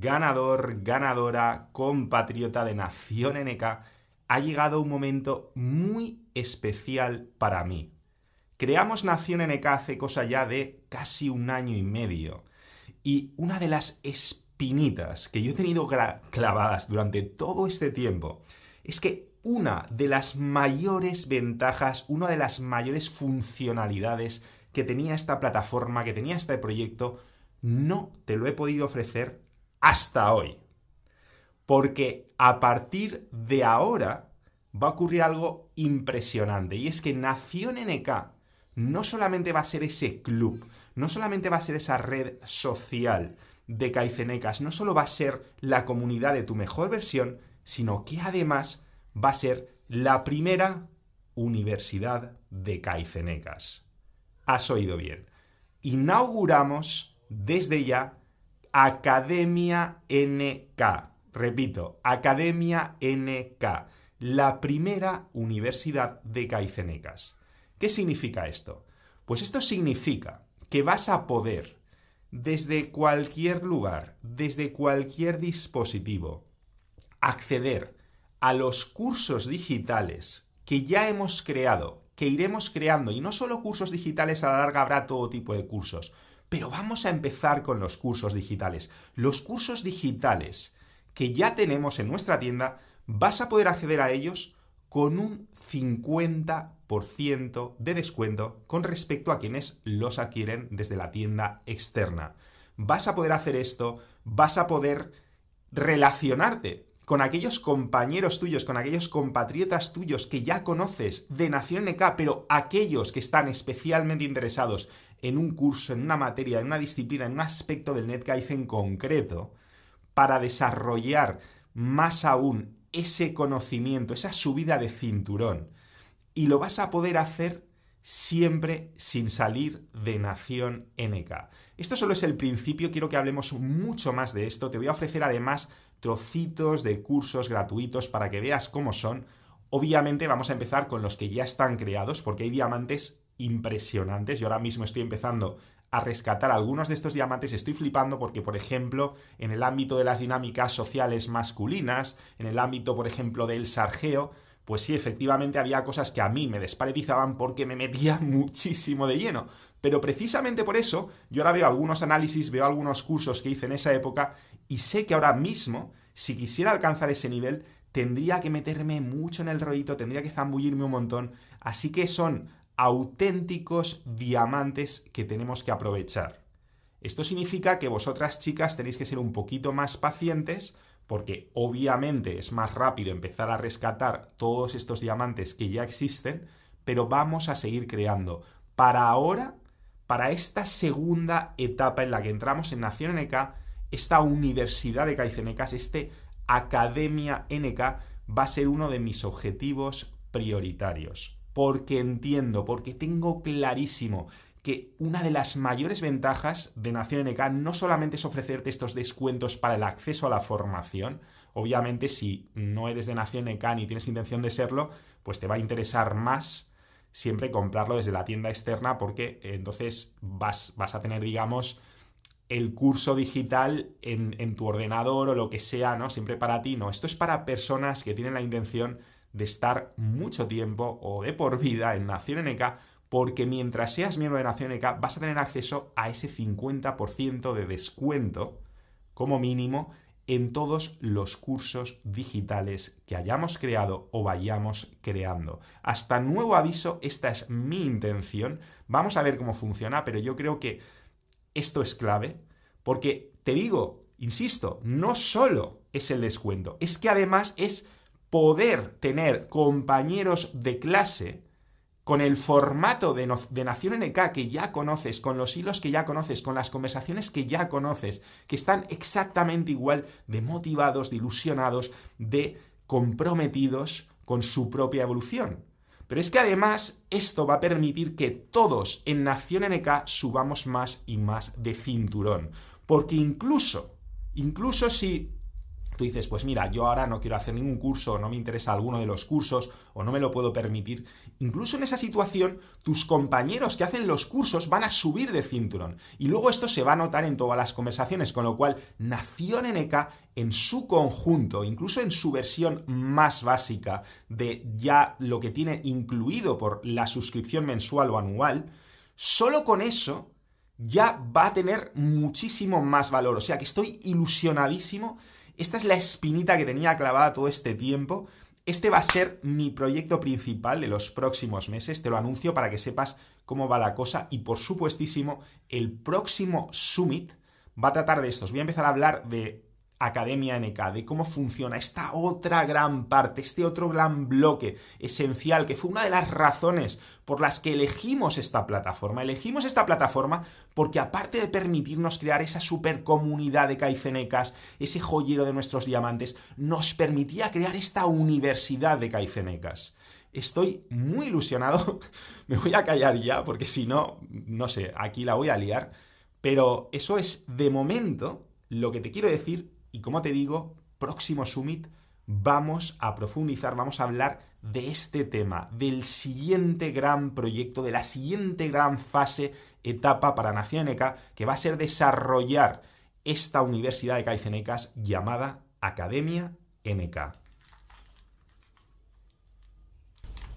ganador, ganadora, compatriota de Nación NK, ha llegado un momento muy especial para mí. Creamos Nación NK hace cosa ya de casi un año y medio. Y una de las espinitas que yo he tenido clavadas durante todo este tiempo es que una de las mayores ventajas, una de las mayores funcionalidades que tenía esta plataforma, que tenía este proyecto, no te lo he podido ofrecer hasta hoy. Porque a partir de ahora va a ocurrir algo impresionante y es que Nación NK no solamente va a ser ese club, no solamente va a ser esa red social de Caicenecas, no solo va a ser la comunidad de tu mejor versión, sino que además va a ser la primera universidad de Caicenecas. Has oído bien. Inauguramos desde ya Academia NK. Repito, Academia NK, la primera universidad de Caicenecas. ¿Qué significa esto? Pues esto significa que vas a poder, desde cualquier lugar, desde cualquier dispositivo, acceder a los cursos digitales que ya hemos creado, que iremos creando, y no solo cursos digitales, a la larga habrá todo tipo de cursos, pero vamos a empezar con los cursos digitales. Los cursos digitales que ya tenemos en nuestra tienda, vas a poder acceder a ellos con un 50% de descuento con respecto a quienes los adquieren desde la tienda externa. Vas a poder hacer esto, vas a poder relacionarte con aquellos compañeros tuyos, con aquellos compatriotas tuyos que ya conoces de Nación NK, pero aquellos que están especialmente interesados en un curso, en una materia, en una disciplina, en un aspecto del NetGuide en concreto, para desarrollar más aún ese conocimiento, esa subida de cinturón. Y lo vas a poder hacer siempre sin salir de Nación NK. Esto solo es el principio, quiero que hablemos mucho más de esto. Te voy a ofrecer además trocitos de cursos gratuitos para que veas cómo son. Obviamente vamos a empezar con los que ya están creados porque hay diamantes impresionantes. Yo ahora mismo estoy empezando a rescatar algunos de estos diamantes. Estoy flipando porque, por ejemplo, en el ámbito de las dinámicas sociales masculinas, en el ámbito, por ejemplo, del sargeo, pues sí, efectivamente había cosas que a mí me desparetizaban porque me metía muchísimo de lleno. Pero precisamente por eso, yo ahora veo algunos análisis, veo algunos cursos que hice en esa época y sé que ahora mismo, si quisiera alcanzar ese nivel, tendría que meterme mucho en el rollito, tendría que zambullirme un montón. Así que son auténticos diamantes que tenemos que aprovechar. Esto significa que vosotras chicas tenéis que ser un poquito más pacientes porque obviamente es más rápido empezar a rescatar todos estos diamantes que ya existen, pero vamos a seguir creando. Para ahora, para esta segunda etapa en la que entramos en Nación NK, esta Universidad de Caicenecas, este Academia NK, va a ser uno de mis objetivos prioritarios. Porque entiendo, porque tengo clarísimo que una de las mayores ventajas de Nación NK no solamente es ofrecerte estos descuentos para el acceso a la formación, obviamente si no eres de Nación NK ni tienes intención de serlo, pues te va a interesar más siempre comprarlo desde la tienda externa porque entonces vas, vas a tener, digamos, el curso digital en, tu ordenador o lo que sea, ¿no? Siempre para ti, no. Esto es para personas que tienen la intención de estar mucho tiempo o de por vida en Nación NK, porque mientras seas miembro de Nación NK vas a tener acceso a ese 50% de descuento, como mínimo, en todos los cursos digitales que hayamos creado o vayamos creando. Hasta nuevo aviso, esta es mi intención. Vamos a ver cómo funciona, pero yo creo que esto es clave porque te digo, insisto, no solo es el descuento, es que además es poder tener compañeros de clase con el formato de, de, Nación NK que ya conoces, con los hilos que ya conoces, con las conversaciones que ya conoces, que están exactamente igual de motivados, de ilusionados, de comprometidos con su propia evolución. Pero es que además esto va a permitir que todos en Nación NK subamos más y más de cinturón. Porque incluso, incluso si tú dices, pues mira, yo ahora no quiero hacer ningún curso, no me interesa alguno de los cursos o no me lo puedo permitir, incluso en esa situación tus compañeros que hacen los cursos van a subir de cinturón. Y luego esto se va a notar en todas las conversaciones, con lo cual Nación NK en su conjunto, incluso en su versión más básica de ya lo que tiene incluido por la suscripción mensual o anual, solo con eso ya va a tener muchísimo más valor. O sea que estoy ilusionadísimo esta es la espinita que tenía clavada todo este tiempo. Este va a ser mi proyecto principal de los próximos meses, te lo anuncio para que sepas cómo va la cosa y por supuestísimo el próximo summit va a tratar de estos. Voy a empezar a hablar de Academia NK, de cómo funciona esta otra gran parte, este otro gran bloque esencial, que fue una de las razones por las que elegimos esta plataforma. Elegimos esta plataforma porque aparte de permitirnos crear esa super comunidad de Kaizenecas, ese joyero de nuestros diamantes, nos permitía crear esta universidad de Kaizenecas. Estoy muy ilusionado, me voy a callar ya porque si no, no sé, aquí la voy a liar, pero eso es de momento lo que te quiero decir y como te digo, próximo summit vamos a profundizar, vamos a hablar de este tema, del siguiente gran proyecto, de la siguiente gran fase, etapa para Nación NK, que va a ser desarrollar esta universidad de Kaizenecas llamada Academia NK.